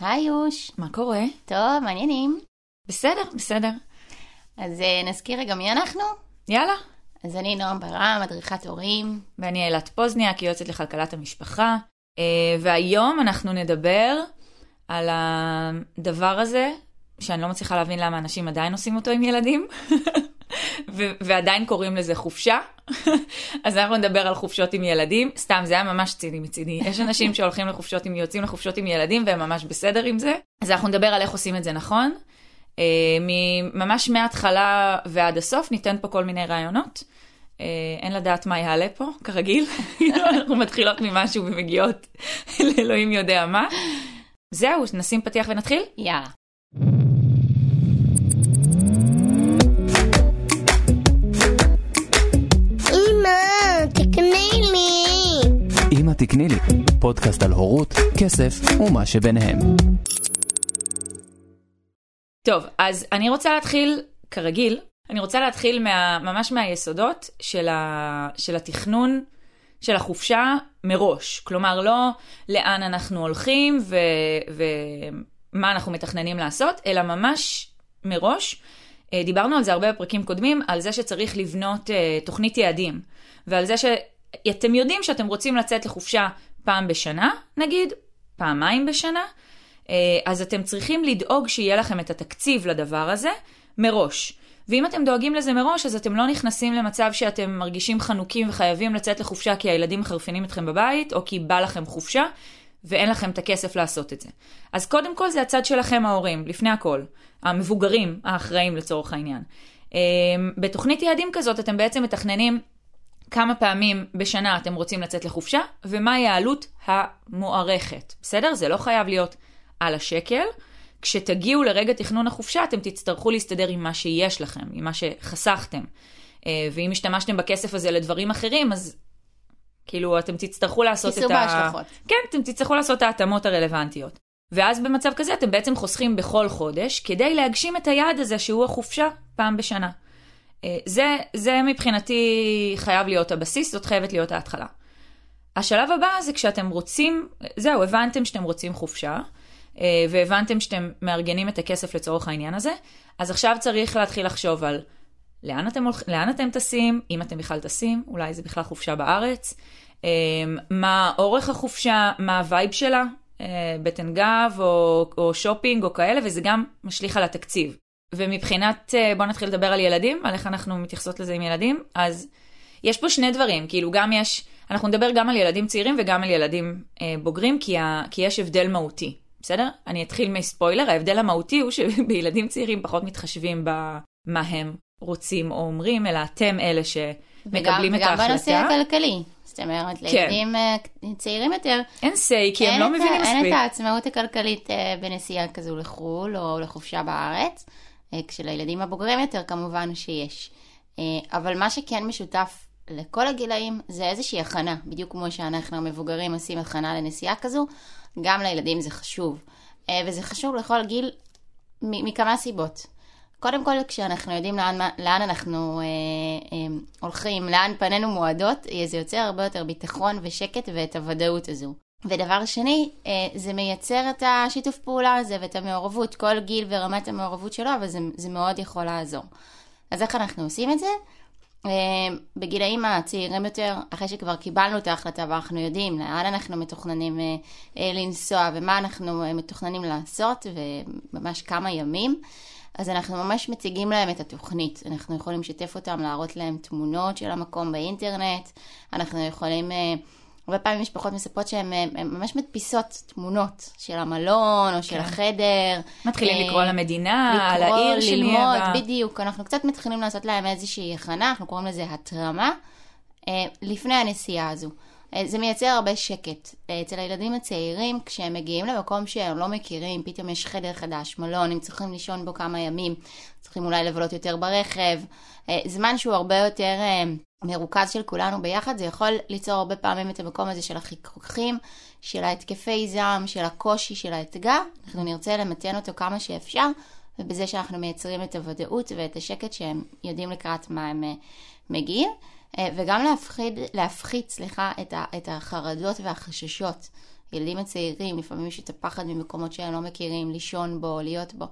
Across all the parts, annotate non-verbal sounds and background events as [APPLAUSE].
היי יוש. מה קורה? טוב, מעניינים. בסדר, בסדר. אז אה, נזכיר רגע מי אנחנו? יאללה. אז אני נועם ברם, מדריכת הורים. ואני אילת פוזניאק, יועצת לכלכלת המשפחה. אה, והיום אנחנו נדבר על הדבר הזה, שאני לא מצליחה להבין למה אנשים עדיין עושים אותו עם ילדים, [LAUGHS] ועדיין קוראים לזה חופשה. אז אנחנו נדבר על חופשות עם ילדים. סתם, זה היה ממש ציני מצידי. יש אנשים שהולכים לחופשות עם, יוצאים לחופשות עם ילדים והם ממש בסדר עם זה. אז אנחנו נדבר על איך עושים את זה נכון. אה, ממש מההתחלה ועד הסוף ניתן פה כל מיני רעיונות. אה, אין לדעת מה יעלה פה, כרגיל. [LAUGHS] אנחנו מתחילות ממשהו ומגיעות לאלוהים יודע מה. זהו, נשים פתיח ונתחיל? יאללה. תקני לי. אמא תקני לי, פודקאסט על הורות, כסף ומה שביניהם. טוב, אז אני רוצה להתחיל, כרגיל, אני רוצה להתחיל מה, ממש מהיסודות של, ה, של התכנון של החופשה מראש. כלומר, לא לאן אנחנו הולכים ו, ומה אנחנו מתכננים לעשות, אלא ממש מראש. אה, דיברנו על זה הרבה בפרקים קודמים, על זה שצריך לבנות אה, תוכנית יעדים, ועל זה שאתם יודעים שאתם רוצים לצאת לחופשה פעם בשנה, נגיד, פעמיים בשנה, אה, אז אתם צריכים לדאוג שיהיה לכם את התקציב לדבר הזה מראש. ואם אתם דואגים לזה מראש, אז אתם לא נכנסים למצב שאתם מרגישים חנוקים וחייבים לצאת לחופשה כי הילדים מחרפנים אתכם בבית, או כי בא לכם חופשה, ואין לכם את הכסף לעשות את זה. אז קודם כל זה הצד שלכם ההורים, לפני הכל. המבוגרים האחראים לצורך העניין. אה, בתוכנית יעדים כזאת אתם בעצם מתכננים כמה פעמים בשנה אתם רוצים לצאת לחופשה, ומהי העלות המוערכת. בסדר? זה לא חייב להיות על השקל. כשתגיעו לרגע תכנון החופשה, אתם תצטרכו להסתדר עם מה שיש לכם, עם מה שחסכתם. אה, ואם השתמשתם בכסף הזה לדברים אחרים, אז כאילו אתם תצטרכו לעשות את ה... כיסו בהשלכות. כן, אתם תצטרכו לעשות את ההתאמות הרלוונטיות. ואז במצב כזה אתם בעצם חוסכים בכל חודש, כדי להגשים את היעד הזה שהוא החופשה פעם בשנה. אה, זה, זה מבחינתי חייב להיות הבסיס, זאת חייבת להיות ההתחלה. השלב הבא זה כשאתם רוצים, זהו, הבנתם שאתם רוצים חופשה, אה, והבנתם שאתם מארגנים את הכסף לצורך העניין הזה, אז עכשיו צריך להתחיל לחשוב על לאן אתם, הולכ... לאן אתם טסים, אם אתם בכלל טסים, אולי זה בכלל חופשה בארץ, אה, מה אורך החופשה, מה ה vibe שלה, בטן גב או, או שופינג או כאלה, וזה גם משליך על התקציב. ומבחינת, בואו נתחיל לדבר על ילדים, על איך אנחנו מתייחסות לזה עם ילדים, אז יש פה שני דברים, כאילו גם יש, אנחנו נדבר גם על ילדים צעירים וגם על ילדים אה, בוגרים, כי, ה, כי יש הבדל מהותי. בסדר? אני אתחיל מספוילר, ההבדל המהותי הוא שבילדים צעירים פחות מתחשבים במה הם רוצים או אומרים, אלא אתם אלה שמקבלים את וגם ההחלטה. בנושא הכלכלי. זאת אומרת, לילדים אה, צעירים יותר, אין say, כי הם אין לא מבינים אין מספיק. את העצמאות הכלכלית אה, בנסיעה כזו לחו"ל או לחופשה בארץ, אה, כשלילדים הבוגרים יותר כמובן שיש. אה, אבל מה שכן משותף לכל הגילאים זה איזושהי הכנה, בדיוק כמו שאנחנו המבוגרים עושים הכנה לנסיעה כזו, גם לילדים זה חשוב. אה, וזה חשוב לכל גיל מכמה סיבות. קודם כל, כשאנחנו יודעים לאן, לאן אנחנו אה, אה, הולכים, לאן פנינו מועדות, אה, זה יוצר הרבה יותר ביטחון ושקט ואת הוודאות הזו. ודבר שני, אה, זה מייצר את השיתוף פעולה הזה ואת המעורבות, כל גיל ורמת המעורבות שלו, אבל זה, זה מאוד יכול לעזור. אז איך אנחנו עושים את זה? אה, בגילאים הצעירים יותר, אחרי שכבר קיבלנו את ההחלטה ואנחנו יודעים לאן אנחנו מתוכננים אה, לנסוע ומה אנחנו מתוכננים לעשות, וממש כמה ימים, אז אנחנו ממש מציגים להם את התוכנית. אנחנו יכולים לשתף אותם, להראות להם תמונות של המקום באינטרנט, אנחנו יכולים... אה, הרבה פעמים משפחות מספרות שהן אה, ממש מדפיסות תמונות של המלון או של כן. החדר. מתחילים אה, לקרוא למדינה, על לקרוא, העיר שנהיה ללמוד, בה. בדיוק. אנחנו קצת מתחילים לעשות להם איזושהי הכנה, אנחנו קוראים לזה התרמה, אה, לפני הנסיעה הזו. זה מייצר הרבה שקט. אצל הילדים הצעירים, כשהם מגיעים למקום שהם לא מכירים, פתאום יש חדר חדש, מלון, הם צריכים לישון בו כמה ימים, צריכים אולי לבלות יותר ברכב, זמן שהוא הרבה יותר מרוכז של כולנו ביחד, זה יכול ליצור הרבה פעמים את המקום הזה של החיכוכים, של ההתקפי זעם, של הקושי, של האתגר. אנחנו נרצה למתן אותו כמה שאפשר, ובזה שאנחנו מייצרים את הוודאות ואת השקט שהם יודעים לקראת מה הם אה, מגיעים. אה, וגם להפחיד, להפחית, סליחה, את, החרדות והחששות ילדים הצעירים, לפעמים יש את הפחד ממקומות שהם לא מכירים, לישון בו, להיות בו.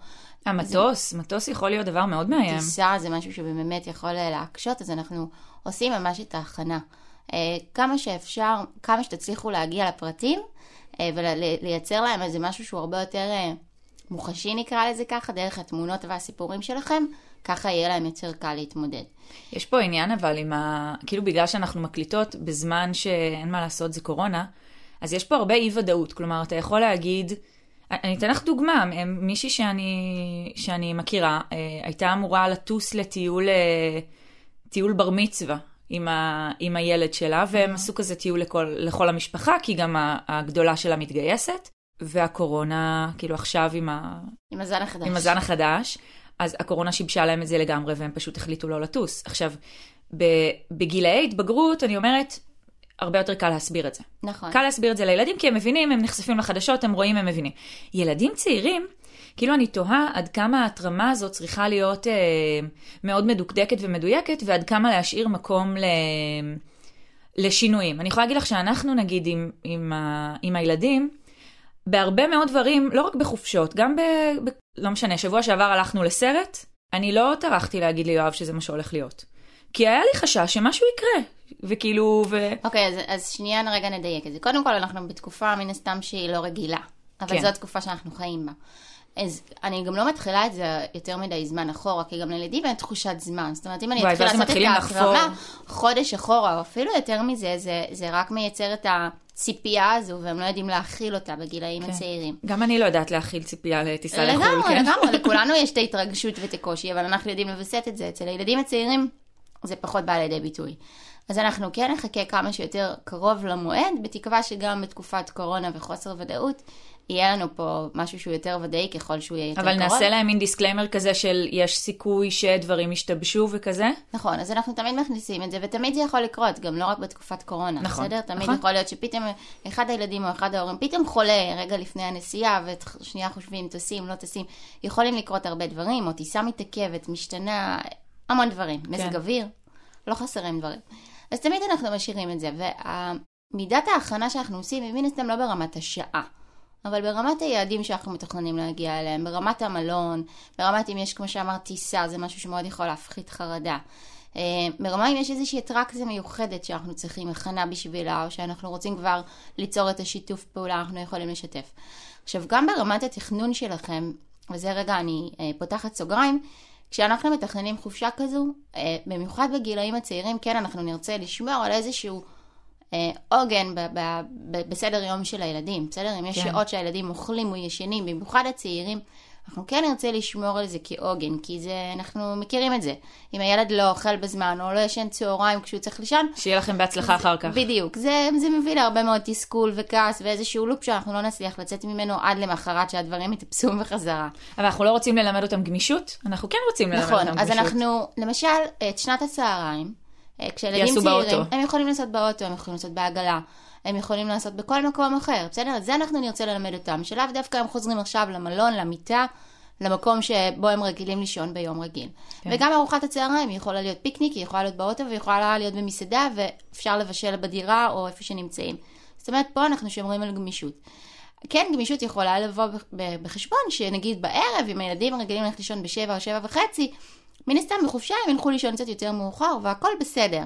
המטוס, מטוס יכול להיות דבר מאוד מאיים. טיסה זה משהו שבאמת יכול אה, להקשות, אז אנחנו עושים ממש את ההכנה. אה, כמה שאפשר, כמה שתצליחו להגיע לפרטים, אה, ולייצר להם איזה משהו שהוא הרבה יותר מוחשי נקרא לזה ככה, דרך התמונות והסיפורים שלכם, ככה יהיה להם יותר קל להתמודד. יש פה עניין אבל עם ה... כאילו בגלל שאנחנו מקליטות בזמן שאין מה לעשות זה קורונה, אז יש פה הרבה אי ודאות. כלומר, אתה יכול להגיד, אני אתן לך דוגמה, מישהי שאני, שאני מכירה, אה, הייתה אמורה לטוס לטיול אה, טיול בר מצווה עם, ה, עם הילד שלה, והם עשו כזה טיול לכל, לכל המשפחה, כי גם הגדולה שלה מתגייסת, והקורונה, כאילו עכשיו עם, ה, עם הזן החדש. עם הזן החדש, אז הקורונה שיבשה להם את זה לגמרי, והם פשוט החליטו לא לטוס. עכשיו, בגילאי התבגרות, אני אומרת, הרבה יותר קל להסביר את זה. נכון. קל להסביר את זה לילדים, כי הם מבינים, הם נחשפים לחדשות, הם רואים, הם מבינים. ילדים צעירים, כאילו אני תוהה עד כמה ההתרמה הזאת צריכה להיות אה, מאוד מדוקדקת ומדויקת, ועד כמה להשאיר מקום ל... לשינויים. אני יכולה להגיד לך שאנחנו, נגיד, עם, עם, ה... עם הילדים, בהרבה מאוד דברים, לא רק בחופשות, גם ב... ב... לא משנה, שבוע שעבר הלכנו לסרט, אני לא טרחתי להגיד ליואב שזה מה שהולך להיות. כי היה לי חשש שמשהו יקרה, וכאילו, ו... אוקיי, אז, אז שנייה רגע נדייק את זה. קודם כל, אנחנו בתקופה מן הסתם שהיא לא רגילה, אבל כן. זו התקופה שאנחנו חיים בה. אז אני גם לא מתחילה את זה יותר מדי זמן אחורה, כי גם לילדים אין תחושת זמן. זאת אומרת, אם אני וואי, אתחיל ואז הם לעשות את לחפור. חודש אחורה, או אפילו יותר מזה, זה, זה רק מייצר את הציפייה הזו, והם לא יודעים להכיל אותה בגילאים כן. הצעירים. גם אני לא יודעת להכיל ציפייה לטיסה לחו"ל, לגמרי, כן? לגמרי, [LAUGHS] לכולנו יש את ההתרגשות ואת הקושי, אבל אנחנו יודעים לווסת את זה. אצל הילדים הצעירים זה פחות בא לידי ביטוי. אז אנחנו כן נחכה כמה שיותר קרוב למועד, בתקווה שגם בתקופת קורונה וחוסר ודאות, יהיה לנו פה משהו שהוא יותר ודאי ככל שהוא יהיה יותר אבל קרוב. נעשה להם מין disclaimer כזה של יש סיכוי שדברים ישתבשו וכזה? נכון, אז אנחנו תמיד מכניסים את זה, ותמיד זה יכול לקרות, גם לא רק בתקופת קורונה, נכון, בסדר? תמיד נכון. יכול להיות שפתאום אחד הילדים או אחד ההורים פתאום חולה רגע לפני הנסיעה, ושנייה חושבים, טסים, לא טסים. יכולים לקרות הרבה דברים, או טיסה מתעכבת, משתנה, המון דברים. מזג אוויר, לא חסרים דברים. אז תמיד אנחנו משאירים את זה, ומידת ההכנה שאנחנו עושים היא מן הסתם לא ברמת השעה. אבל ברמת היעדים שאנחנו מתכננים להגיע אליהם, ברמת המלון, ברמת אם יש, כמו שאמרת, טיסה, זה משהו שמאוד יכול להפחית חרדה. אה, ברמה אם יש איזושהי אטרקציה מיוחדת שאנחנו צריכים הכנה בשבילה, או שאנחנו רוצים כבר ליצור את השיתוף פעולה, אנחנו יכולים לשתף. עכשיו, גם ברמת התכנון שלכם, וזה רגע אני אה, פותחת סוגריים, כשאנחנו מתכננים חופשה כזו, אה, במיוחד בגילאים הצעירים, כן, אנחנו נרצה לשמור על איזשהו אה, עוגן ב- ב- ב- בסדר יום של הילדים, בסדר? אם יש כן. שעות שהילדים אוכלים או ישנים, במיוחד הצעירים, אנחנו כן נרצה לשמור על זה כעוגן, כי זה, אנחנו מכירים את זה. אם הילד לא אוכל בזמן או לא ישן צהריים כשהוא צריך לישון, שיהיה לכם בהצלחה אחר כך. בדיוק. זה, זה מביא להרבה מאוד תסכול וכעס ואיזשהו לופ שאנחנו לא נצליח לצאת ממנו עד למחרת שהדברים יתאפסו בחזרה. אבל אנחנו לא רוצים ללמד אותם גמישות? אנחנו כן רוצים ללמד נכון, אותם אז גמישות. אנחנו, למשל, את שנת הצהריים, אה, כשילדים צעירים, באוטו. הם יכולים לעשות באוטו, הם יכולים לעשות בעגלה, הם יכולים לעשות בכל מקום אחר, בסדר? את זה אנחנו נרצה ללמד אותם, שלאו דווקא הם חוזרים עכשיו למלון, למיטה, למקום שבו הם רגילים לישון ביום רגיל. כן. וגם ארוחת הצהריים היא יכולה להיות פיקניק, היא יכולה להיות באוטו והיא יכולה להיות במסעדה, ואפשר לבשל בדירה או איפה שנמצאים. זאת אומרת, פה אנחנו שומרים על גמישות. כן, גמישות יכולה לבוא בחשבון, שנגיד בערב, אם הילדים רגילים ללכת לישון בשבע או שבע וחצי, מן הסתם בחופשה הם ילכו לישון קצת יותר מאוחר, והכל בסדר.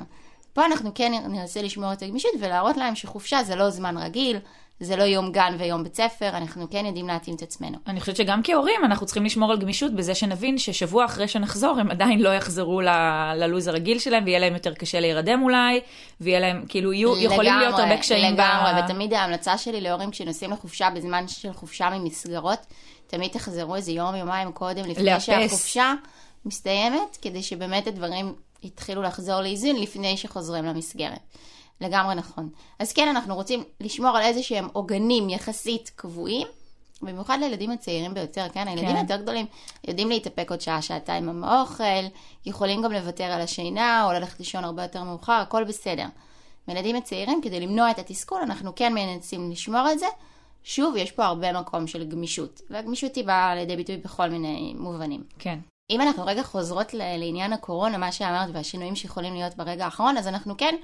פה אנחנו כן ננסה לשמור את הגמישות ולהראות להם שחופשה זה לא זמן רגיל, זה לא יום גן ויום בית ספר, אנחנו כן יודעים להתאים את עצמנו. אני חושבת שגם כהורים אנחנו צריכים לשמור על גמישות בזה שנבין ששבוע אחרי שנחזור הם עדיין לא יחזרו ל- ללו"ז הרגיל שלהם ויהיה להם יותר קשה להירדם אולי, ויהיה להם, כאילו יהיו, יכולים להיות הרבה קשיים. לגמרי, ב- ותמיד ההמלצה שלי להורים כשנוסעים לחופשה בזמן של חופשה ממסגרות, תמיד תחזרו איזה יום, יומיים קודם, לפני לאפס. שהחופשה מסתיימת, כדי שבאמת הדברים יתחילו לחזור לאיזון לפני שחוזרים למסגרת. לגמרי נכון. אז כן, אנחנו רוצים לשמור על איזה שהם עוגנים יחסית קבועים, במיוחד לילדים הצעירים ביותר, כן? הילדים כן. היותר גדולים יודעים להתאפק עוד שעה, שעתיים עם האוכל, יכולים גם לוותר על השינה, או ללכת לישון הרבה יותר מאוחר, הכל בסדר. מילדים הצעירים, כדי למנוע את התסכול, אנחנו כן מנסים לשמור את זה. שוב, יש פה הרבה מקום של גמישות, והגמישות היא באה לידי ביטוי בכל מיני מובנים. כן. אם אנחנו רגע חוזרות לעניין הקורונה, מה שאמרת, והשינויים שיכולים להיות ברגע האחרון, אז אנחנו כן,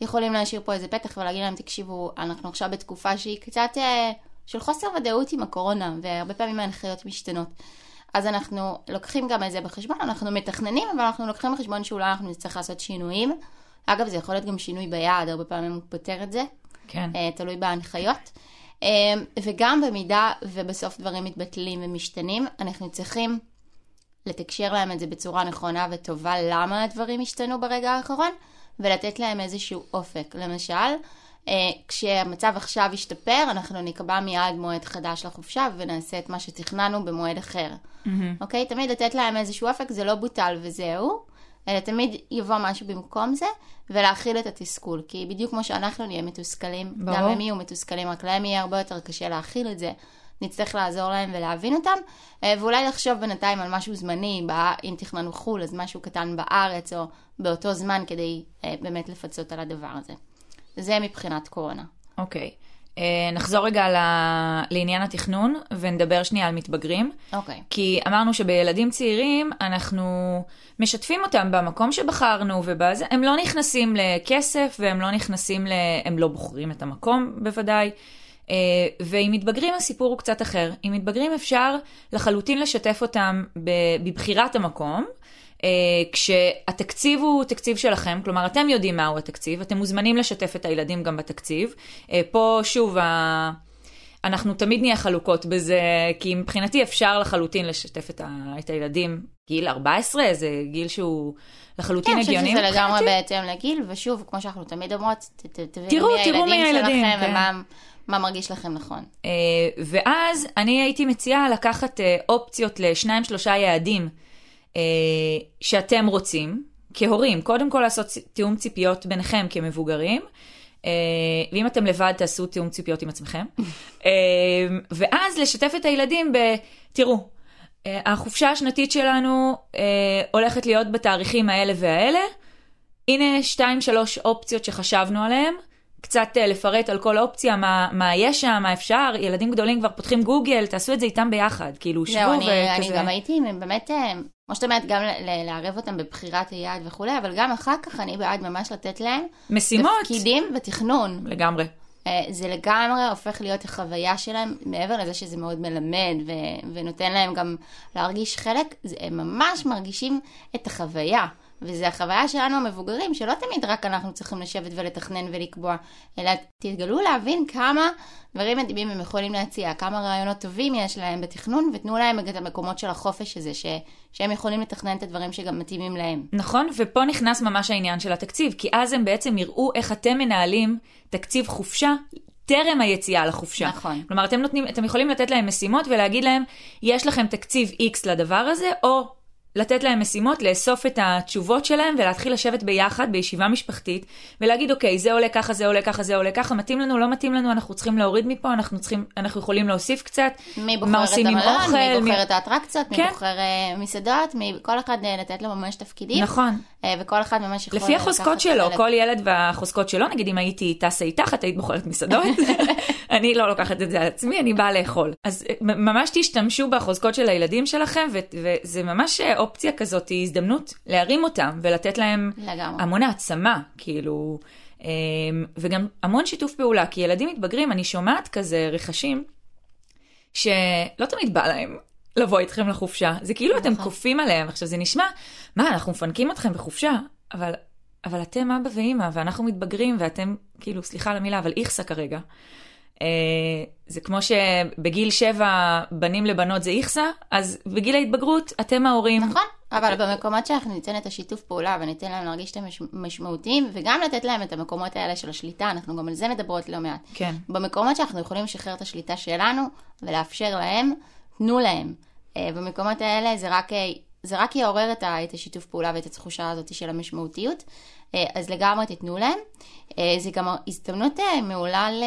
יכולים להשאיר פה איזה פתח ולהגיד להם, תקשיבו, אנחנו עכשיו בתקופה שהיא קצת אה, של חוסר ודאות עם הקורונה, והרבה פעמים ההנחיות משתנות. אז אנחנו לוקחים גם את זה בחשבון, אנחנו מתכננים, אבל אנחנו לוקחים בחשבון שאולי אנחנו נצטרך לעשות שינויים. אגב, זה יכול להיות גם שינוי ביעד, הרבה פעמים הוא פותר את זה, כן. אה, תלוי בהנחיות. אה, וגם במידה ובסוף דברים מתבטלים ומשתנים, אנחנו צריכים לתקשר להם את זה בצורה נכונה וטובה למה הדברים השתנו ברגע האחרון, ולתת להם איזשהו אופק. למשל, אה, כשהמצב עכשיו ישתפר, אנחנו נקבע מיד מועד חדש לחופשה ונעשה את מה שתכננו במועד אחר. אוקיי? תמיד לתת להם איזשהו אופק, זה לא בוטל וזהו, אלא תמיד יבוא משהו במקום זה, ולהכיל את התסכול. כי בדיוק כמו שאנחנו נהיה מתוסכלים, ברור. גם הם יהיו מתוסכלים, רק להם יהיה הרבה יותר קשה להכיל את זה. נצטרך לעזור להם ולהבין אותם, אה, ואולי לחשוב בינתיים על משהו זמני, אם תכננו חו"ל, אז משהו קטן בארץ, או באותו זמן, כדי אה, באמת לפצות על הדבר הזה. זה מבחינת קורונה. אוקיי. אה, נחזור רגע לעניין התכנון, ונדבר שנייה על מתבגרים. אוקיי. כי אמרנו שבילדים צעירים אנחנו משתפים אותם במקום שבחרנו ובזה, הם לא נכנסים לכסף והם לא נכנסים ל... הם לא בוחרים את המקום בוודאי. אה, ועם מתבגרים הסיפור הוא קצת אחר. עם מתבגרים אפשר לחלוטין לשתף אותם בבחירת המקום. אה, כשהתקציב הוא תקציב שלכם, כלומר אתם יודעים מהו התקציב, אתם מוזמנים לשתף את הילדים גם בתקציב. אה, פה שוב. אנחנו תמיד נהיה חלוקות בזה, כי מבחינתי אפשר לחלוטין לשתף את, ה... את הילדים. גיל 14 זה גיל שהוא לחלוטין כן, אני חושבת הגיוני. שזה לגמרי. בהתאם לגיל, ושוב, כמו שאנחנו תמיד אומרות, תראו, מי תראו מי הילדים הילדים, שלכם כן. ומה מה מרגיש לכם נכון. אה, ואז אני הייתי מציעה לקחת אה, אופציות לשניים שלושה יעדים אה, שאתם רוצים, כהורים, קודם כל לעשות תיאום ציפיות ביניכם כמבוגרים. ואם אתם לבד, תעשו תיאום ציפיות עם עצמכם. [LAUGHS] ואז לשתף את הילדים ב... תראו, החופשה השנתית שלנו הולכת להיות בתאריכים האלה והאלה. הנה שתיים שלוש אופציות שחשבנו עליהן. קצת אה, לפרט על כל אופציה, מה, מה יש שם, מה אפשר. ילדים גדולים כבר פותחים גוגל, תעשו את זה איתם ביחד. כאילו, שבו זהו, וכזה. אני, אני גם הייתי באמת, אה, כמו שאת אומרת, גם לערב אותם בבחירת היעד וכולי, אבל גם אחר כך אני בעד ממש לתת להם משימות. תפקידים ותכנון. לגמרי. אה, זה לגמרי הופך להיות החוויה שלהם, מעבר לזה שזה מאוד מלמד ו- ונותן להם גם להרגיש חלק, זה- הם ממש מרגישים את החוויה. וזה החוויה שלנו המבוגרים, שלא תמיד רק אנחנו צריכים לשבת ולתכנן ולקבוע, אלא תתגלו להבין כמה דברים מדהימים הם יכולים להציע, כמה רעיונות טובים יש להם בתכנון, ותנו להם את המקומות של החופש הזה, ש- שהם יכולים לתכנן את הדברים שגם מתאימים להם. נכון, ופה נכנס ממש העניין של התקציב, כי אז הם בעצם יראו איך אתם מנהלים תקציב חופשה. טרם היציאה לחופשה. נכון. כלומר, אתם, נותנים, אתם יכולים לתת להם משימות ולהגיד להם, יש לכם תקציב X לדבר הזה, או לתת להם משימות, לאסוף את התשובות שלהם ולהתחיל לשבת ביחד בישיבה משפחתית, ולהגיד, אוקיי, זה עולה ככה, זה עולה ככה, זה עולה ככה, מתאים לנו, לא מתאים לנו, אנחנו צריכים להוריד מפה, אנחנו, צריכים, אנחנו יכולים להוסיף קצת. מי בוחר את המלון, מי מי- בוחר את האטרקציות, מי כן. בוחר אה, מסעדות, מי- כל אחד אה, לתת לו ממש תפקידים. נכון. אה, וכל אחד ממש יכול לפי החוזקות לקחת שלו, חלק. כל ילד והחוזקות שלו, נגיד אם הייתי טסה איתך, את היית בוחרת מסעדות, [LAUGHS] אני לא לוקחת את זה על עצמי, אני באה לאכול. אז אה, ממש תשתמשו בחוזקות של הילדים שלכם, ו- וזה ממש אה, אופציה כזאת, היא הזדמנות להרים אותם ולתת להם לגמרי. המון העצמה, כאילו, אה, וגם המון שיתוף פעולה, כי ילדים מתבגרים, אני שומעת כזה רכשים, שלא תמיד בא להם. לבוא איתכם לחופשה, זה כאילו אתם נכון. כופים עליהם, עכשיו זה נשמע, מה, אנחנו מפנקים אתכם בחופשה, אבל, אבל אתם אבא ואימא, ואנחנו מתבגרים, ואתם, כאילו, סליחה על המילה, אבל איכסה כרגע. אה, זה כמו שבגיל שבע בנים לבנות זה איכסה, אז בגיל ההתבגרות אתם ההורים. נכון, אבל במקומות שאנחנו ניתן את השיתוף פעולה וניתן להם להרגיש שאתם מש- משמעותיים, וגם לתת להם את המקומות האלה של השליטה, אנחנו גם על זה מדברות לא מעט. כן. במקומות שאנחנו יכולים לשחרר את השליטה שלנו ולאפשר להם, תנו להם. אה, במקומות האלה זה רק, אה, זה רק יעורר את, ה, את השיתוף פעולה ואת התחושה הזאת של המשמעותיות, אה, אז לגמרי תיתנו להם. אה, זה גם הזדמנות אה, מעולה ל...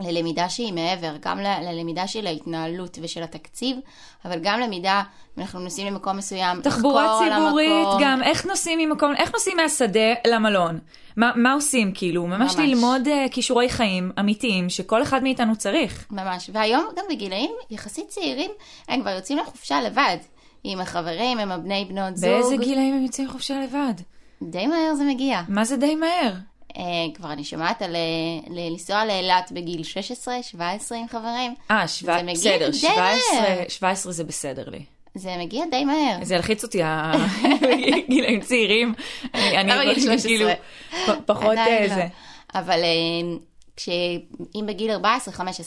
ללמידה שהיא מעבר, גם ל- ללמידה של ההתנהלות ושל התקציב, אבל גם למידה, אם אנחנו נוסעים למקום מסוים, תחבורה ציבורית, המקום. גם איך נוסעים ממקום, איך נוסעים מהשדה למלון. מה, מה עושים כאילו? ממש, ממש. ללמוד uh, כישורי חיים אמיתיים שכל אחד מאיתנו צריך. ממש. והיום גם בגילאים יחסית צעירים, הם כבר יוצאים לחופשה לבד. עם החברים, עם הבני בנות זוג. באיזה גילאים הם יוצאים לחופשה לבד? די מהר זה מגיע. מה זה די מהר? אה, כבר אני שומעת על אה, ל- לנסוע לאילת בגיל 16, 17 עם חברים. אה, שבע- בסדר, די 17 מהר. 17 זה בסדר לי. זה מגיע די מהר. זה ילחיץ אותי, הגילאים [LAUGHS] צעירים. אני אני למה גיל 13? כאילו, פחות אה, לא. זה. אבל כשאם בגיל 14-15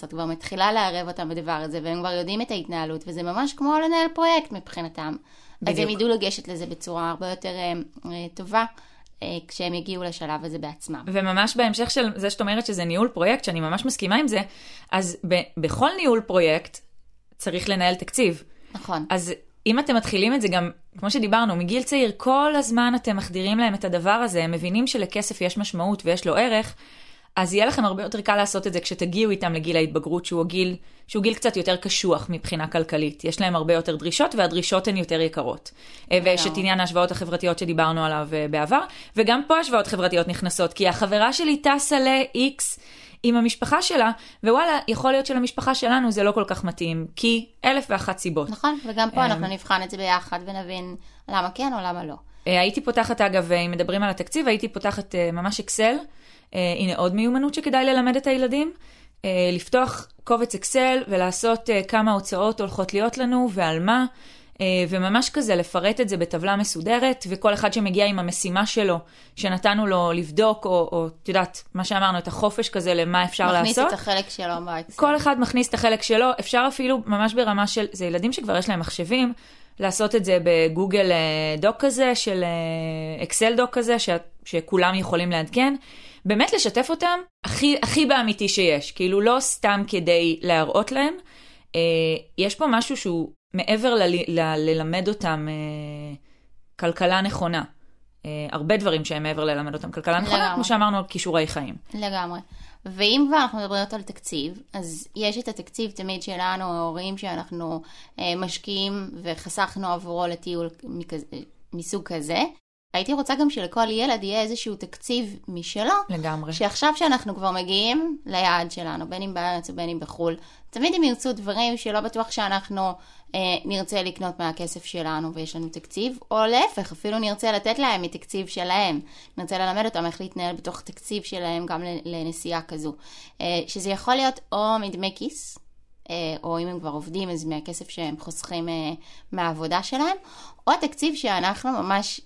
את כבר מתחילה לערב אותם בדבר הזה, והם כבר יודעים את ההתנהלות, וזה ממש כמו לנהל פרויקט מבחינתם. אז הם בדיוק. ידעו לגשת לזה בצורה הרבה יותר אה, טובה, אה, כשהם יגיעו לשלב הזה בעצמם. וממש בהמשך של זה שאת אומרת שזה ניהול פרויקט, שאני ממש מסכימה עם זה, אז ב- בכל ניהול פרויקט צריך לנהל תקציב. נכון. אז אם אתם מתחילים את זה גם, כמו שדיברנו, מגיל צעיר, כל הזמן אתם מחדירים להם את הדבר הזה, הם מבינים שלכסף יש משמעות ויש לו ערך, אז יהיה לכם הרבה יותר קל לעשות את זה כשתגיעו איתם לגיל ההתבגרות, שהוא גיל, שהוא גיל קצת יותר קשוח מבחינה כלכלית. יש להם הרבה יותר דרישות, והדרישות הן יותר יקרות. אה, ויש את עניין ההשוואות החברתיות שדיברנו עליו אה, בעבר, וגם פה השוואות חברתיות נכנסות, כי החברה שלי טסה ל-X עם המשפחה שלה, ווואלה, יכול להיות שלמשפחה שלנו זה לא כל כך מתאים, כי אלף ואחת סיבות. נכון, וגם פה אה, אנחנו נבחן את זה ביחד ונבין למה כן או למה לא. הייתי פותחת, אגב, אם מדברים על התקציב, הייתי פותחת ממש אקסל. אה, הנה עוד מיומנות שכדאי ללמד את הילדים. אה, לפתוח קובץ אקסל ולעשות אה, כמה הוצאות הולכות להיות לנו ועל מה. וממש כזה לפרט את זה בטבלה מסודרת, וכל אחד שמגיע עם המשימה שלו, שנתנו לו לבדוק, או, את יודעת, מה שאמרנו, את החופש כזה למה אפשר מכניס לעשות. את החלק שלו באקסל. כל אחד מכניס את החלק שלו, אפשר אפילו ממש ברמה של, זה ילדים שכבר יש להם מחשבים, לעשות את זה בגוגל דוק כזה, של אקסל דוק כזה, ש, שכולם יכולים לעדכן. באמת לשתף אותם הכי, הכי באמיתי שיש, כאילו לא סתם כדי להראות להם. אה, יש פה משהו שהוא מעבר ל, ל, ללמד אותם אה, כלכלה נכונה. אה, הרבה דברים שהם מעבר ללמד אותם כלכלה נכונה, לגמרי. כמו שאמרנו על כישורי חיים. לגמרי. ואם כבר אנחנו מדברות על תקציב, אז יש את התקציב תמיד שלנו, ההורים שאנחנו אה, משקיעים וחסכנו עבורו לטיול מכזה, מסוג כזה. הייתי רוצה גם שלכל ילד יהיה איזשהו תקציב משלו, לגמרי. שעכשיו שאנחנו כבר מגיעים ליעד שלנו, בין אם בארץ ובין אם בחו"ל, תמיד הם ירצו דברים שלא בטוח שאנחנו אה, נרצה לקנות מהכסף שלנו ויש לנו תקציב, או להפך, אפילו נרצה לתת להם מתקציב שלהם. נרצה ללמד אותם איך להתנהל בתוך תקציב שלהם גם לנסיעה כזו. אה, שזה יכול להיות או מדמי כיס, אה, או אם הם כבר עובדים, אז מהכסף שהם חוסכים אה, מהעבודה שלהם, או תקציב שאנחנו ממש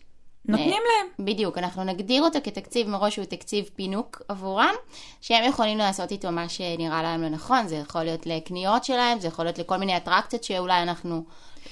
נותנים להם. בדיוק, אנחנו נגדיר אותו כתקציב מראש שהוא תקציב פינוק עבורם, שהם יכולים לעשות איתו מה שנראה להם לנכון, זה יכול להיות לקניות שלהם, זה יכול להיות לכל מיני אטרקציות שאולי אנחנו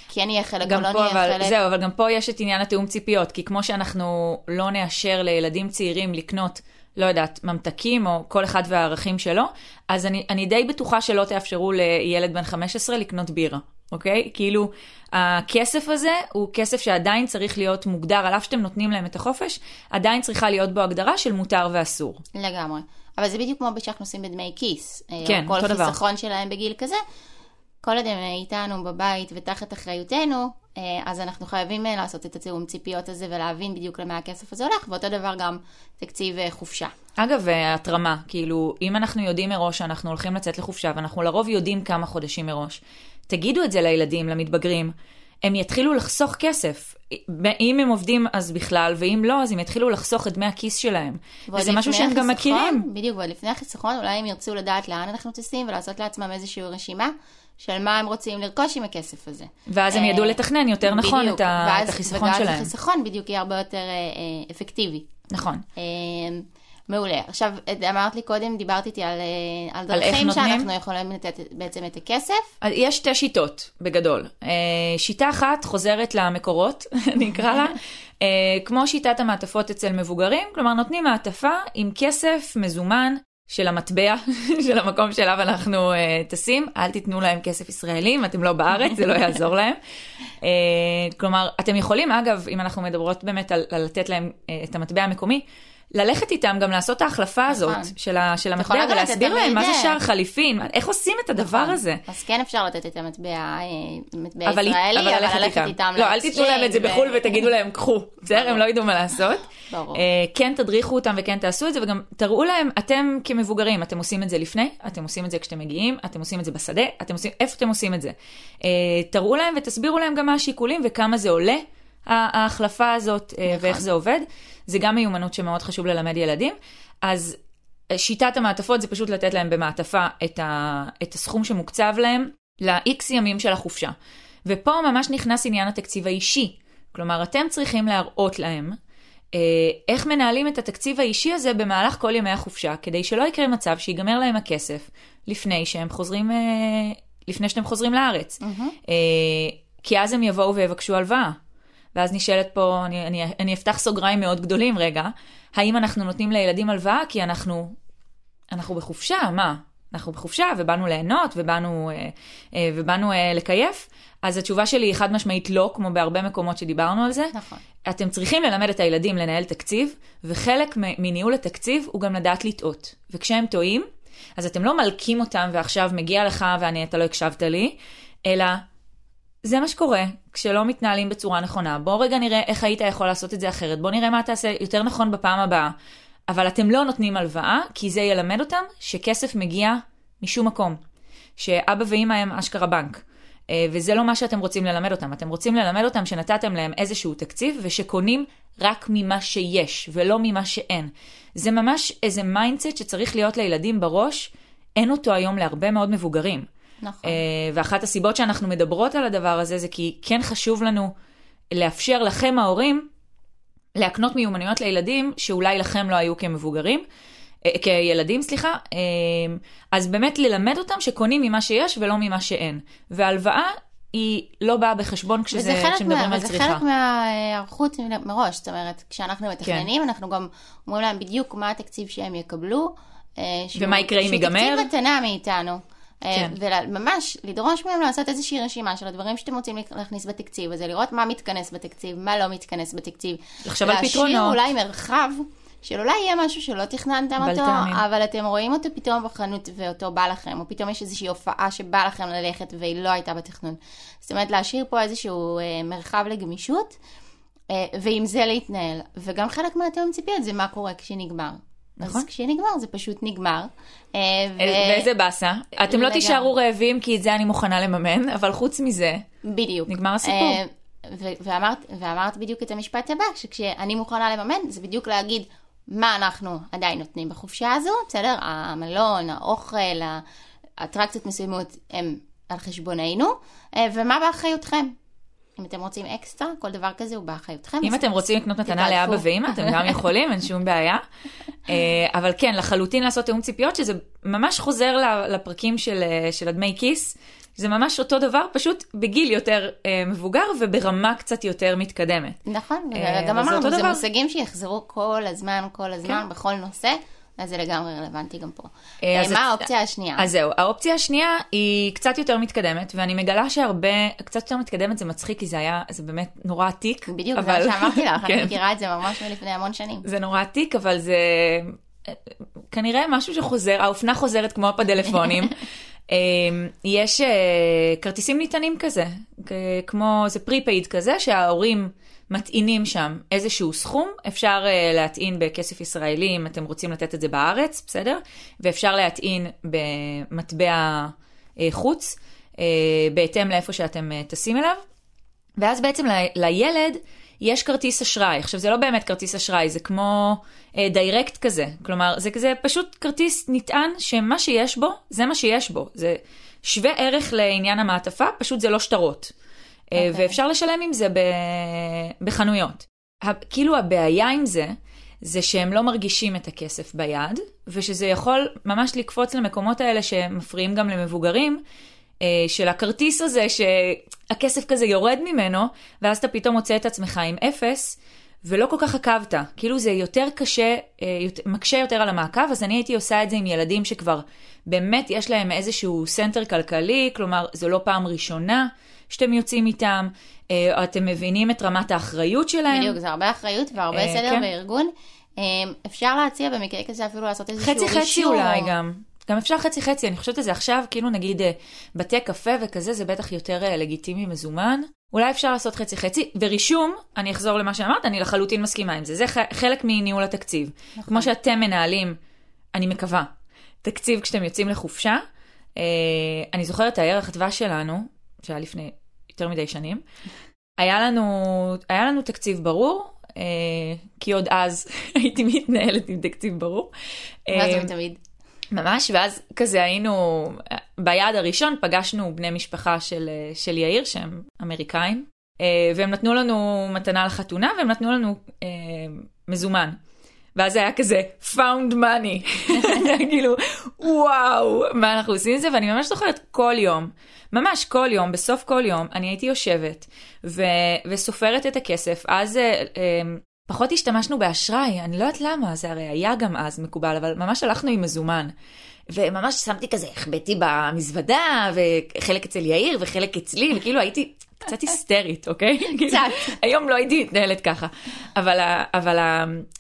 כן נהיה חלק או לא פה, נהיה אבל, חלק. זהו, אבל גם פה יש את עניין התיאום ציפיות, כי כמו שאנחנו לא נאשר לילדים צעירים לקנות, לא יודעת, ממתקים או כל אחד והערכים שלו, אז אני, אני די בטוחה שלא תאפשרו לילד בן 15 לקנות בירה, אוקיי? כאילו, הכסף הזה הוא כסף שעדיין צריך להיות מוגדר, על אף שאתם נותנים להם את החופש, עדיין צריכה להיות בו הגדרה של מותר ואסור. לגמרי. אבל זה בדיוק כמו שאנחנו עושים בדמי כיס. אה, כן, כל אותו דבר. חיסכון שלהם בגיל כזה. כל עוד הם איתנו בבית ותחת אחריותנו, אה, אז אנחנו חייבים אה, לעשות את התיאום ציפיות הזה ולהבין בדיוק למה הכסף הזה הולך, ואותו דבר גם תקציב חופשה. אגב, התרמה, כאילו, אם אנחנו יודעים מראש שאנחנו הולכים לצאת לחופשה, ואנחנו לרוב יודעים כמה חודשים מראש, תגידו את זה לילדים, למתבגרים, הם יתחילו לחסוך כסף. אם הם עובדים אז בכלל, ואם לא, אז הם יתחילו לחסוך את דמי הכיס שלהם. וזה משהו שהם גם החיסכון, מכירים. בדיוק, ועוד לפני החיסכון, אולי הם ירצו לדעת לאן אנחנו טסים ולעשות לעצמם איזושהי רשימה של מה הם רוצים לרכוש עם הכסף הזה. ואז הם אה, ידעו לתכנן יותר נכון בדיוק, את ואז- את החיסכון ואז שלהם. החיסכון בדיוק יהיה הרבה יותר אה, אה, אפקטיבי. נכון. אה, מעולה. עכשיו, אמרת לי קודם, דיברת איתי על, אה, על על דרכים נותנים? שאנחנו יכולים לתת בעצם את הכסף. יש שתי שיטות, בגדול. אה, שיטה אחת חוזרת למקורות, [LAUGHS] אני אקרא לה, [LAUGHS] אה, כמו שיטת המעטפות אצל מבוגרים, כלומר נותנים מעטפה עם כסף מזומן של המטבע, [LAUGHS] של המקום שאליו אנחנו אה, טסים, אל תיתנו להם כסף ישראלי אם אתם לא בארץ, זה לא יעזור להם. אה, כלומר, אתם יכולים, אגב, אם אנחנו מדברות באמת על, על לתת להם אה, את המטבע המקומי, ללכת איתם גם לעשות את ההחלפה הזאת נכון. של, ה, של המטבע ולהסביר להם מה זה שער חליפין, איך עושים את הדבר נכון. הזה. אז כן אפשר לתת את המטבע, אה, מטבע אבל, ישראלי, אבל ללכת איתם. לא, אל תיתנו להם את זה בחו"ל ותגידו להם, קחו. בסדר, הם לא ידעו מה לעשות. ברור. אה, כן תדריכו אותם וכן תעשו את זה, וגם תראו להם, אתם כמבוגרים, אתם עושים את זה לפני, אתם עושים את זה כשאתם מגיעים, אתם עושים את זה בשדה, אתם עושים, איפה אתם עושים את זה. אה, תראו להם ותסבירו להם גם מה השיקולים וכמה זה עולה, ההחלפה הזאת, נכון. ואיך זה עובד. זה גם מיומנות שמאוד חשוב ללמד ילדים. אז אה, שיטת המעטפות זה פשוט לתת להם במעטפה את, ה, את הסכום שמוקצב להם ל-X ימים של החופשה. ופה ממש נכנס עניין התקציב האישי. כלומר, אתם צריכים להראות להם אה, איך מנהלים את התקציב האישי הזה במהלך כל ימי החופשה, כדי שלא יקרה מצב שיגמר להם הכסף לפני שהם חוזרים, אה, לפני שאתם חוזרים לארץ. אה, כי אז הם יבואו ויבקשו הלוואה. ואז נשאלת פה, אני, אני, אני אפתח סוגריים מאוד גדולים רגע, האם אנחנו נותנים לילדים הלוואה כי אנחנו, אנחנו בחופשה, מה? אנחנו בחופשה ובאנו ליהנות ובאנו, אה, אה, ובאנו אה, לקייף? אז התשובה שלי היא חד משמעית לא, כמו בהרבה מקומות שדיברנו על זה. נכון. אתם צריכים ללמד את הילדים לנהל תקציב, וחלק מניהול התקציב הוא גם לדעת לטעות. וכשהם טועים, אז אתם לא מלקים אותם ועכשיו מגיע לך ואתה לא הקשבת לי, אלא זה מה שקורה כשלא מתנהלים בצורה נכונה. בוא רגע נראה איך היית יכול לעשות את זה אחרת, בוא נראה מה תעשה יותר נכון בפעם הבאה. אבל אתם לא נותנים הלוואה, כי זה ילמד אותם שכסף מגיע משום מקום. שאבא ואימא הם אשכרה בנק. אה, וזה לא מה שאתם רוצים ללמד אותם. אתם רוצים ללמד אותם שנתתם להם איזשהו תקציב ושקונים רק ממה שיש ולא ממה שאין. זה ממש איזה mindset שצריך להיות לילדים בראש, אין אותו היום להרבה מאוד מבוגרים. נכון. אה, ואחת הסיבות שאנחנו מדברות על הדבר הזה זה כי כן חשוב לנו לאפשר לכם ההורים להקנות מיומנויות לילדים שאולי לכם לא היו כמבוגרים, אה, כילדים, סליחה, אה, אז באמת ללמד אותם שקונים ממה שיש ולא ממה שאין. והלוואה היא לא באה בחשבון כשזה, וזה כשמדברים מה, על וזה צריכה. חלק מההיערכות מראש, זאת אומרת, כשאנחנו מתכננים, כן. אנחנו גם אומרים להם בדיוק מה התקציב שהם יקבלו. שהוא- ומה יקרה אם ייגמר. שהוא תקציב מתנה מאיתנו. כן. וממש לדרוש מהם לעשות איזושהי רשימה של הדברים שאתם רוצים להכניס בתקציב הזה, לראות מה מתכנס בתקציב, מה לא מתכנס בתקציב. לחשוב על להשאיר פתרונות. אולי מרחב של אולי יהיה משהו שלא תכננתם אותו, בלת"מים. אבל אתם רואים אותו פתאום בחנות ואותו בא לכם, או פתאום יש איזושהי הופעה שבא לכם ללכת והיא לא הייתה בתכנון. זאת אומרת, להשאיר פה איזשהו אה, מרחב לגמישות, אה, ועם זה להתנהל. וגם חלק מהתיאום ציפיות זה מה קורה כשנגמר. נכון. אז כשנגמר זה פשוט נגמר. אה, ו- אה, ואיזה באסה. אתם לא. תישארו רעבים כי את זה אני מוכנה לממן, אבל חוץ מזה, בדיוק. נגמר הסיפור. אה, ו- ואמרת, ואמרת בדיוק את המשפט הבא, שכשאני מוכנה לממן, זה בדיוק להגיד מה אנחנו עדיין נותנים בחופשה הזו, בסדר? המלון, האוכל, האטרקציות מסוימות הם על חשבוננו, ומה באחריותכם. אם אתם רוצים אקסטרה, כל דבר כזה הוא באחריותכם. אם אתם רוצים לקנות מתנה. לאבא ואמא, אתם גם יכולים, אין שום בעיה. [LAUGHS] אה, אבל כן, לחלוטין לעשות תיאום ציפיות, שזה ממש חוזר לפרקים של, אה, של הדמי כיס. זה ממש אותו דבר, פשוט בגיל יותר אה, מבוגר וברמה קצת יותר מתקדמת. נכון, אה, זה אמרנו, זה דבר. מושגים שיחזרו כל הזמן, כל הזמן, כן. בכל נושא, אז זה לגמרי רלוונטי גם פה. אה, אה, מה האופציה השנייה? אז זהו, האופציה השנייה היא קצת יותר מתקדמת, ואני מגלה שהרבה, קצת יותר מתקדמת זה מצחיק, כי זה היה, זה באמת נורא עתיק. בדיוק, אבל- זה מה שאמרתי לך, [LAUGHS] אני כן. מכירה את זה ממש מלפני המון שנים. זה נורא עתיק, אבל זה אה, כנראה משהו שחוזר, האופנה חוזרת כמו הפדלפונים. [LAUGHS] אה, יש אה, כרטיסים נטענים כזה, כמו, זה prepaid כזה, שההורים מטעינים שם איזשהו סכום, אפשר אה, להטעין בכסף ישראלי אם אתם רוצים לתת את זה בארץ, בסדר? ואפשר להטעין במטבע אה, חוץ, אה, בהתאם לאיפה שאתם אה, טסים אליו. ואז בעצם ל- לילד יש כרטיס אשראי. עכשיו, זה לא באמת כרטיס אשראי, זה כמו אה, דיירקט כזה. כלומר, זה כזה פשוט כרטיס נטען שמה שיש בו, זה מה שיש בו. זה שווה ערך לעניין המעטפה, פשוט זה לא שטרות. אה, אוקיי. ואפשר לשלם עם זה ב... בחנויות. כאילו הבעיה עם זה, זה שהם לא מרגישים את הכסף ביד, ושזה יכול ממש לקפוץ למקומות האלה שמפריעים גם למבוגרים, אה, של הכרטיס הזה שהכסף כזה יורד ממנו, ואז אתה פתאום מוצא את עצמך עם אפס, ולא כל כך עקבת. כאילו זה יותר קשה, אה, מקשה יותר על המעקב, אז אני הייתי עושה את זה עם ילדים שכבר באמת יש להם איזשהו center כלכלי, כלומר זו לא פעם ראשונה שאתם יוצאים איתם, אה, או אתם מבינים את רמת האחריות שלהם. בדיוק, זה הרבה אחריות והרבה אה, סדר כן. בארגון. אה, אפשר להציע במקרה כזה אפילו לעשות איזשהו חצי רישום. חצי אולי גם. גם אפשר חצי חצי, אני חושבת על זה עכשיו, כאילו נגיד אה, בתי קפה וכזה, זה בטח יותר אה, לגיטימי מזומן. אולי אפשר לעשות חצי חצי, ורישום, אני אחזור למה שאמרת, אני לחלוטין מסכימה עם זה, זה חלק מניהול התקציב. נכון. כמו שאתם מנהלים, אני מקווה, תקציב כשאתם יוצאים לחופשה. אה, אני זוכרת הערך דבש שלנו, שהיה לפני יותר מדי שנים, היה לנו, היה לנו תקציב ברור, אה, כי עוד אז [LAUGHS] הייתי מתנהלת עם תקציב ברור. מה אה, זה תמיד? ממש, ואז כזה היינו, ביעד הראשון פגשנו בני משפחה של, אה, של יאיר, שהם אמריקאים, אה, והם נתנו לנו מתנה לחתונה, והם נתנו לנו אה, מזומן. ואז היה כזה found money, [LAUGHS] כאילו וואו. מה אנחנו עושים עם זה? ואני ממש זוכרת כל יום, ממש כל יום, בסוף כל יום אני הייתי יושבת ו- וסופרת את הכסף, אז אה, אה, פחות השתמשנו באשראי, אני לא יודעת למה, זה הרי היה גם אז מקובל, אבל ממש הלכנו עם מזומן. וממש שמתי כזה, החבאתי במזוודה, וחלק אצל יאיר וחלק אצלי, וכאילו הייתי קצת היסטרית, אוקיי? [LAUGHS] קצת. היום לא הייתי מתנהלת ככה. אבל, אבל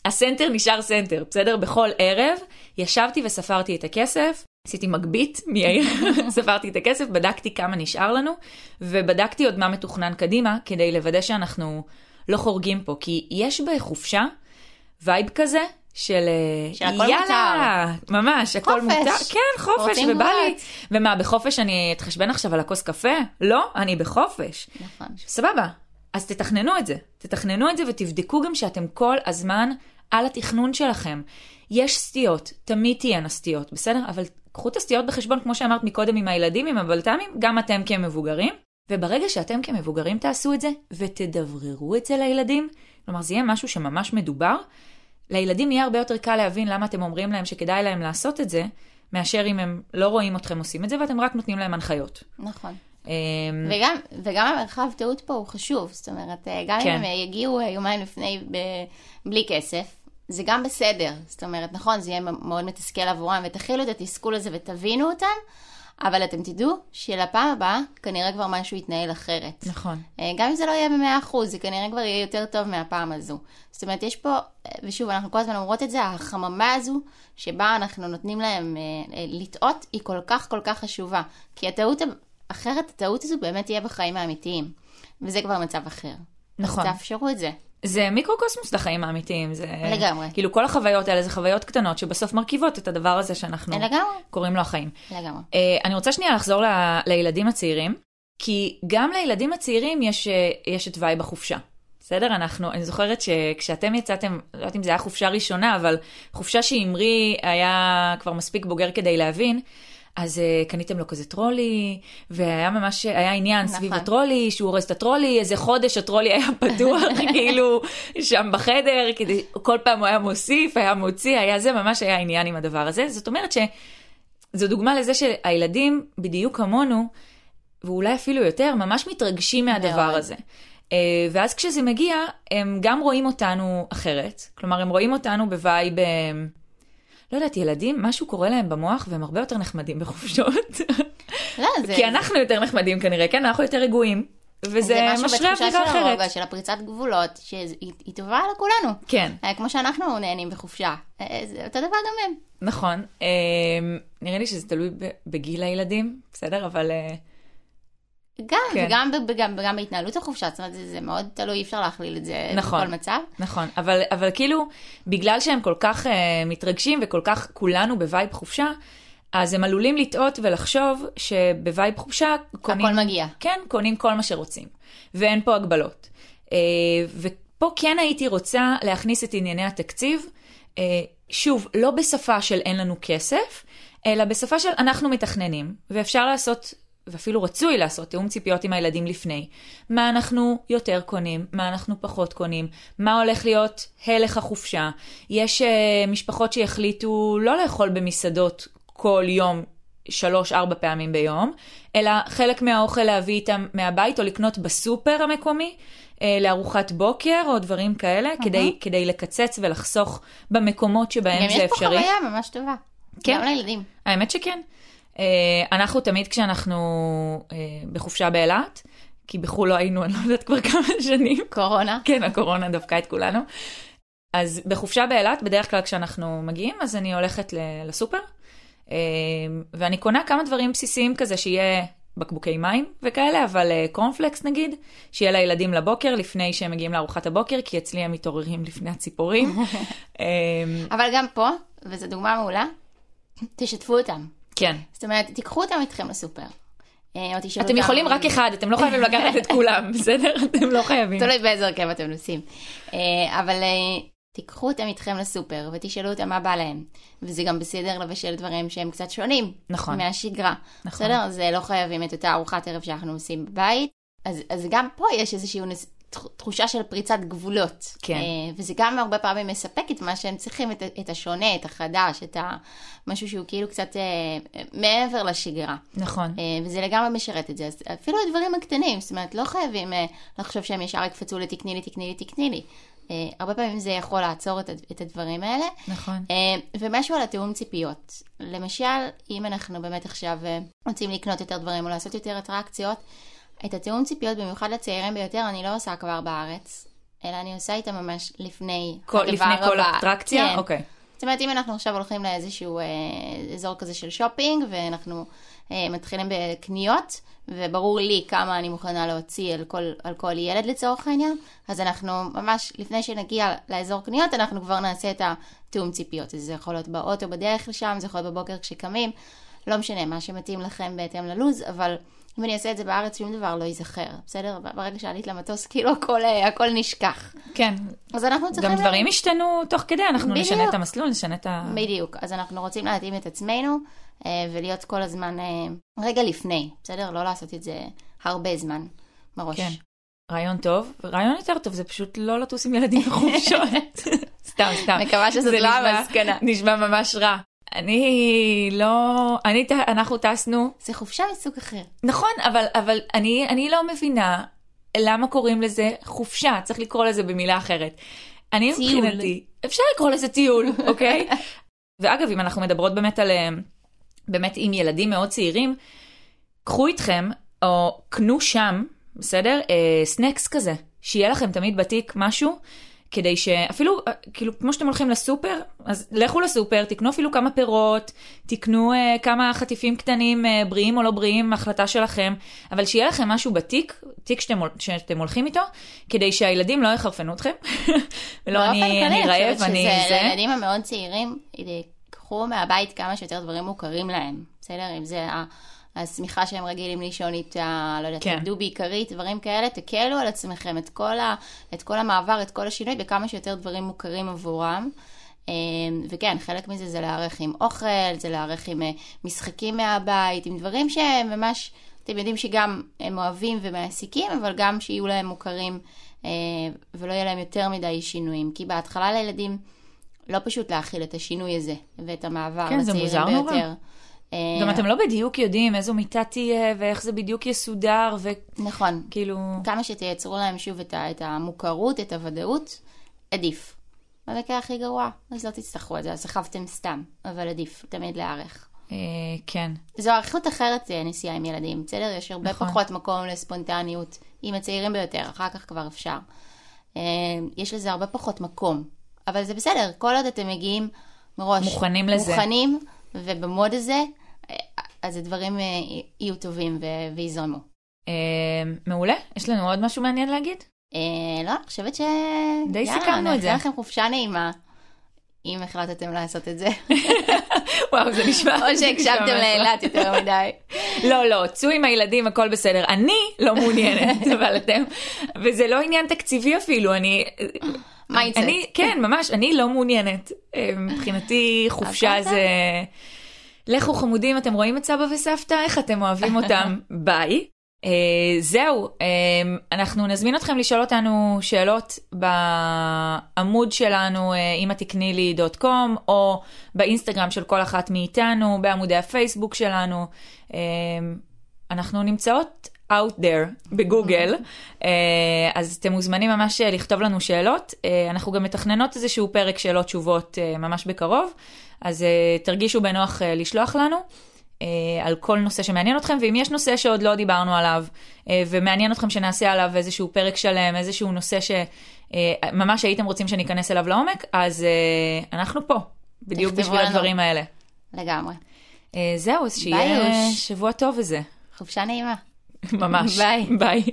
ה center נשאר center, בסדר? בכל ערב ישבתי וספרתי את הכסף, עשיתי מגבית מיאיר, [LAUGHS] ספרתי את הכסף, בדקתי כמה נשאר לנו, ובדקתי עוד מה מתוכנן קדימה, כדי לוודא שאנחנו לא חורגים פה. כי יש בחופשה vibe כזה של... אה, שהכל יאללה, ממש, הכל חופש. מותר. כן, חופש, ובא לי. ומה, בחופש אני אתחשבן עכשיו על הכוס קפה? לא, אני בחופש. נכון. סבבה, אז תתכננו את זה. תתכננו את זה ותבדקו גם שאתם כל הזמן על התכנון שלכם. יש סטיות, תמיד תהיינה סטיות, בסדר? אבל קחו את הסטיות בחשבון, כמו שאמרת מקודם עם הילדים, עם הבלת"מים, גם אתם כמבוגרים. וברגע שאתם כמבוגרים תעשו את זה, ותדבררו את זה לילדים, כלומר זה יהיה משהו שממש מדובר, לילדים יהיה הרבה יותר קל להבין למה אתם אומרים להם שכדאי להם לעשות את זה, מאשר אם הם לא רואים אתכם עושים את זה ואתם רק נותנים להם הנחיות. נכון. אמ, וגם, וגם המרחב טעות פה הוא חשוב, זאת אומרת, אה, גם כן. אם הם יגיעו יומיים לפני ב... בלי כסף, זה גם בסדר. זאת אומרת, נכון, זה יהיה מאוד מתסכל עבורם, ותכילו את התסכול הזה ותבינו אותם, אבל אתם תדעו שלפעם הבאה כנראה כבר משהו יתנהל אחרת. נכון. אה, גם אם זה לא יהיה במאה אחוז, זה כנראה כבר יהיה יותר טוב מהפעם הזו. זאת אומרת, יש פה, אה, ושוב, אנחנו כל הזמן אומרות את זה, החממה הזו, שבה אנחנו נותנים להם אה, לטעות, היא כל כך כל כך חשובה. כי הטעות, אחרת הטעות הזו באמת תהיה בחיים האמיתיים. וזה כבר מצב אחר. נכון. אז תאפשרו את זה. זה מיקרוקוסמוס לחיים האמיתיים, זה... לגמרי. כאילו כל החוויות האלה זה חוויות קטנות שבסוף מרכיבות את הדבר הזה שאנחנו לגמרי. קוראים לו החיים. לגמרי. אה, אני רוצה שנייה לחזור ל- לילדים הצעירים, כי גם לילדים הצעירים יש, אה, יש את vibe החופשה. בסדר? אנחנו, אני זוכרת שכשאתם יצאתם, לא יודעת אם זה היה חופשה ראשונה, אבל חופשה שאמרי היה כבר מספיק בוגר כדי להבין, אז אה, קניתם לו כזה trolley, והיה ממש, היה עניין נכון. סביב ה trolley, שהוא הורס את ה trolley, איזה חודש ה trolley היה [LAUGHS] פתוח, כאילו, שם בחדר, כדי, כל פעם הוא היה מוסיף, היה מוציא, היה זה, ממש היה עניין עם הדבר הזה. זאת אומרת ש... זו דוגמה לזה שהילדים, בדיוק כמונו, ואולי אפילו יותר, ממש מתרגשים מהדבר. הזה. אה, ואז כשזה מגיע, הם גם רואים אותנו אחרת. כלומר, הם רואים אותנו ב vibe, אה, לא יודעת, ילדים, משהו קורה להם במוח, והם הרבה יותר נחמדים בחופשות. לא, זה... כי אנחנו יותר נחמדים כנראה, כן, אנחנו יותר רגועים. וזה זה משהו משרה בתחושה אווירה של הרוגע, אחרת. של הפריצת גבולות, שהיא היא טובה לכולנו. כן, אה, כמו שאנחנו נהנים בחופשה. אה, זה אותו דבר גם הם. נכון. אה, נראה לי שזה תלוי בגיל הילדים, בסדר? אבל... גם, כן. וגם וגם, וגם בהתנהלות החופשה, זאת אומרת, זה, זה מאוד תלוי, אי אפשר להכליל את זה נכון. בכל מצב. נכון, אבל, אבל כאילו, בגלל שהם כל כך uh, מתרגשים וכל כך כולנו ב vibe חופשה, אז הם עלולים לטעות ולחשוב שב vibe חופשה קונים... הכל מגיע. כן, קונים כל מה שרוצים, ואין פה הגבלות. Uh, ופה כן הייתי רוצה להכניס את ענייני התקציב, uh, שוב, לא בשפה של אין לנו כסף, אלא בשפה של אנחנו מתכננים, ואפשר לעשות ואפילו רצוי לעשות תיאום ציפיות עם הילדים לפני. מה אנחנו יותר קונים, מה אנחנו פחות קונים, מה הולך להיות הלך החופשה. יש uh, משפחות שהחליטו לא לאכול במסעדות כל יום שלוש-ארבע פעמים ביום, אלא חלק מהאוכל להביא איתם מהבית או לקנות בסופר המקומי. אה, לארוחת בוקר או דברים כאלה, uh-huh. כדי, כדי לקצץ ולחסוך במקומות שבהם גם זה יש פה אפשרי. חוויה ממש טובה. כן. גם לילדים. האמת שכן. Uh, אנחנו תמיד כשאנחנו uh, בחופשה באילת, כי בחו"ל לא היינו, אני לא יודעת כבר כמה שנים. קורונה. כן, הקורונה דפקה את כולנו. אז בחופשה באילת, בדרך כלל כשאנחנו מגיעים, אז אני הולכת לסופר, uh, ואני קונה כמה דברים בסיסיים כזה, שיהיה בקבוקי מים וכאלה, אבל קורנפלקס נגיד, שיהיה לילדים לבוקר, לפני שהם מגיעים לארוחת הבוקר, כי אצלי הם מתעוררים לפני הציפורים. [LAUGHS] אבל גם פה, וזו דוגמה מעולה, תשתפו אותם. כן, זאת אומרת, תיקחו אותם איתכם לסופר. אה, אתם יכולים רק אחד, אתם לא חייבים לקחת את כולם, [LAUGHS] בסדר? אתם לא חייבים. תלוי באיזה הרכב אתם נוסעים. אה, אבל אה, תיקחו אותם איתכם לסופר ותשאלו אותם מה בא להם. וזה גם בסדר לבשל דברים שהם קצת שונים. נכון. מהשגרה. נכון. בסדר? אז לא חייבים את אותה ארוחת ערב שאנחנו עושים בבית. אז, אז גם פה יש איזושהי נס... תח- תחושה של פריצת גבולות. כן. אה, וזה גם הרבה פעמים מספק את מה שהם צריכים, את, את השונה, את החדש, את ה... משהו שהוא כאילו קצת אה, מעבר לשגרה. נכון. אה, וזה לגמרי משרת את זה. אז אפילו הדברים הקטנים, זאת אומרת, לא חייבים לחשוב שהם ישר יקפצו לתקני לי, תקני לי, תקני לי. הרבה פעמים זה יכול לעצור את, את הדברים האלה. נכון. ומשהו על התיאום ציפיות. למשל, אם אנחנו באמת עכשיו רוצים לקנות יותר דברים או לעשות יותר אטרקציות, את התיאום ציפיות, במיוחד לצעירים ביותר, אני לא עושה כבר בארץ, אלא אני עושה איתם ממש לפני כל- הדבר לפני כל הבא. אטרקציה? כן. אוקיי. זאת אומרת, אם אנחנו עכשיו הולכים לאיזשהו אה, אזור כזה של שופינג, ואנחנו אה, מתחילים בקניות, וברור לי כמה אני מוכנה להוציא על כל, על כל ילד לצורך העניין, אז אנחנו ממש, לפני שנגיע לאזור קניות, אנחנו כבר נעשה את התיאום ציפיות. זה יכול להיות באוטו בדרך לשם, זה יכול להיות בבוקר כשקמים, לא משנה, מה שמתאים לכם בהתאם ללוז, אבל אם אני אעשה את זה בארץ, שום דבר לא ייזכר, בסדר? ברגע שעלית למטוס, כאילו הכל, אה, הכל נשכח. כן. אז אנחנו צריכים... גם דברים השתנו תוך כדי, אנחנו בדיוק. נשנה את המסלול, נשנה את ה... בדיוק, אז אנחנו רוצים להתאים את עצמנו אה, ולהיות כל הזמן אה, רגע לפני, בסדר? לא לעשות את זה הרבה זמן מראש. כן. רעיון טוב, רעיון יותר טוב זה פשוט לא לטוס עם ילדים לחופשות. [LAUGHS] סתם, סתם. מקווה שזאת לא המסקנה. נשמע ממש רע. אני לא, אני, אנחנו טסנו, זה חופשה מסוג אחר. נכון, אבל, אבל אני, אני לא מבינה למה קוראים לזה חופשה, צריך לקרוא לזה במילה אחרת. אני טיול. מבחינתי, אפשר לקרוא לזה טיול, [LAUGHS] אוקיי? ואגב, אם אנחנו מדברות באמת על, אה, באמת עם ילדים מאוד צעירים, קחו איתכם, או קנו שם, בסדר? אה, סנקס כזה, שיהיה לכם תמיד בתיק משהו, כדי שאפילו, אה, כאילו, כמו שאתם הולכים לסופר, אז לכו לסופר, תקנו אפילו כמה פירות, תקנו אה, כמה חטיפים קטנים, אה, בריאים או לא בריאים, החלטה שלכם, אבל שיהיה לכם משהו בתיק, תיק שאתם, שאתם הולכים איתו, כדי שהילדים לא יחרפנו אתכם. [LAUGHS] באופן אני, אני רעב, אני שזה זה. לילדים המאוד צעירים, קחו מהבית כמה שיותר דברים מוכרים להם, בסדר? אם זה ה- השמיכה שהם רגילים לישון איתה, לא יודעת, כן. דובי כרית, דברים כאלה, תקלו על עצמכם את כל, ה, את כל המעבר, את כל השינוי, בכמה שיותר דברים מוכרים עבורם. אה, וכן, חלק מזה זה להיערך עם אוכל, זה להיערך עם אה, משחקים מהבית, עם דברים שהם ממש, אתם יודעים שגם הם אוהבים ומעסיקים, אבל גם שיהיו להם מוכרים אה, ולא יהיה להם יותר מדי שינויים. כי בהתחלה לילדים לא פשוט להכיל את השינוי הזה ואת המעבר כן, זה לצעירים מוזר נורא. אה, גם אתם לא בדיוק יודעים איזו מיטה תהיה, ואיך זה בדיוק יסודר, נכון. וכאילו... כמה שתייצרו להם שוב את, ה, את המוכרות, את הוודאות, עדיף. במקרה הכי גרוע, אז לא תצטרכו את זה, אז סחבתם סתם, אבל עדיף תמיד להיערך. אה, כן. זו עריכות אחרת אה, נסיעה עם ילדים, בסדר? יש הרבה נכון. פחות מקום לספונטניות עם הצעירים ביותר, אחר כך כבר אפשר. יש לזה הרבה פחות מקום, אבל זה בסדר, כל עוד אתם מגיעים מראש מוכנים לזה. מוכנים ובמוד הזה, אז הדברים אה, יהיו טובים ויזרמו. אה, מעולה. יש לנו עוד משהו מעניין להגיד? אה, לא, אני חושבת ש... די יאללה, סיכמנו את זה. נאחל לכם חופשה נעימה, אם החלטתם לעשות את זה. [LAUGHS] וואו, זה נשמע... או שהקשבתם. לאילת יותר מדי. [LAUGHS] לא, לא, צאו עם הילדים, הכל בסדר. אני לא מעוניינת, [LAUGHS] אבל אתם... וזה לא עניין תקציבי אפילו, אני... mindset. אני, כן, ממש, אני לא מעוניינת. אה, מבחינתי [LAUGHS] חופשה? זה... לכו חמודים, אתם רואים את סבא וסבתא? איך אתם אוהבים אותם? [LAUGHS] ביי. Uh, זהו, uh, אנחנו נזמין אתכם לשאול אותנו שאלות בעמוד שלנו, uh, אמא תקני לי דוט קום, או באינסטגרם של כל אחת מאיתנו, בעמודי הפייסבוק שלנו. Uh, אנחנו נמצאות out there בגוגל, uh, אז אתם מוזמנים ממש אה, לכתוב לנו שאלות. Uh, אנחנו גם מתכננות איזשהו פרק שאלות תשובות uh, ממש בקרוב, אז תרגישו בנוח לשלוח לנו. אה, על כל נושא שמעניין אתכם, ואם יש נושא שעוד לא דיברנו עליו, אה, ומעניין אתכם שנעשה עליו איזשהו פרק שלם, איזשהו נושא שממש הייתם רוצים שניכנס אליו לעומק, אז אה, אנחנו פה, בדיוק בשביל לנו. הדברים האלה. לגמרי. אה, זהו, אז ביי, שיהיה אוש. שבוע טוב וזה. חופשה נעימה. ממש. ביי. ביי.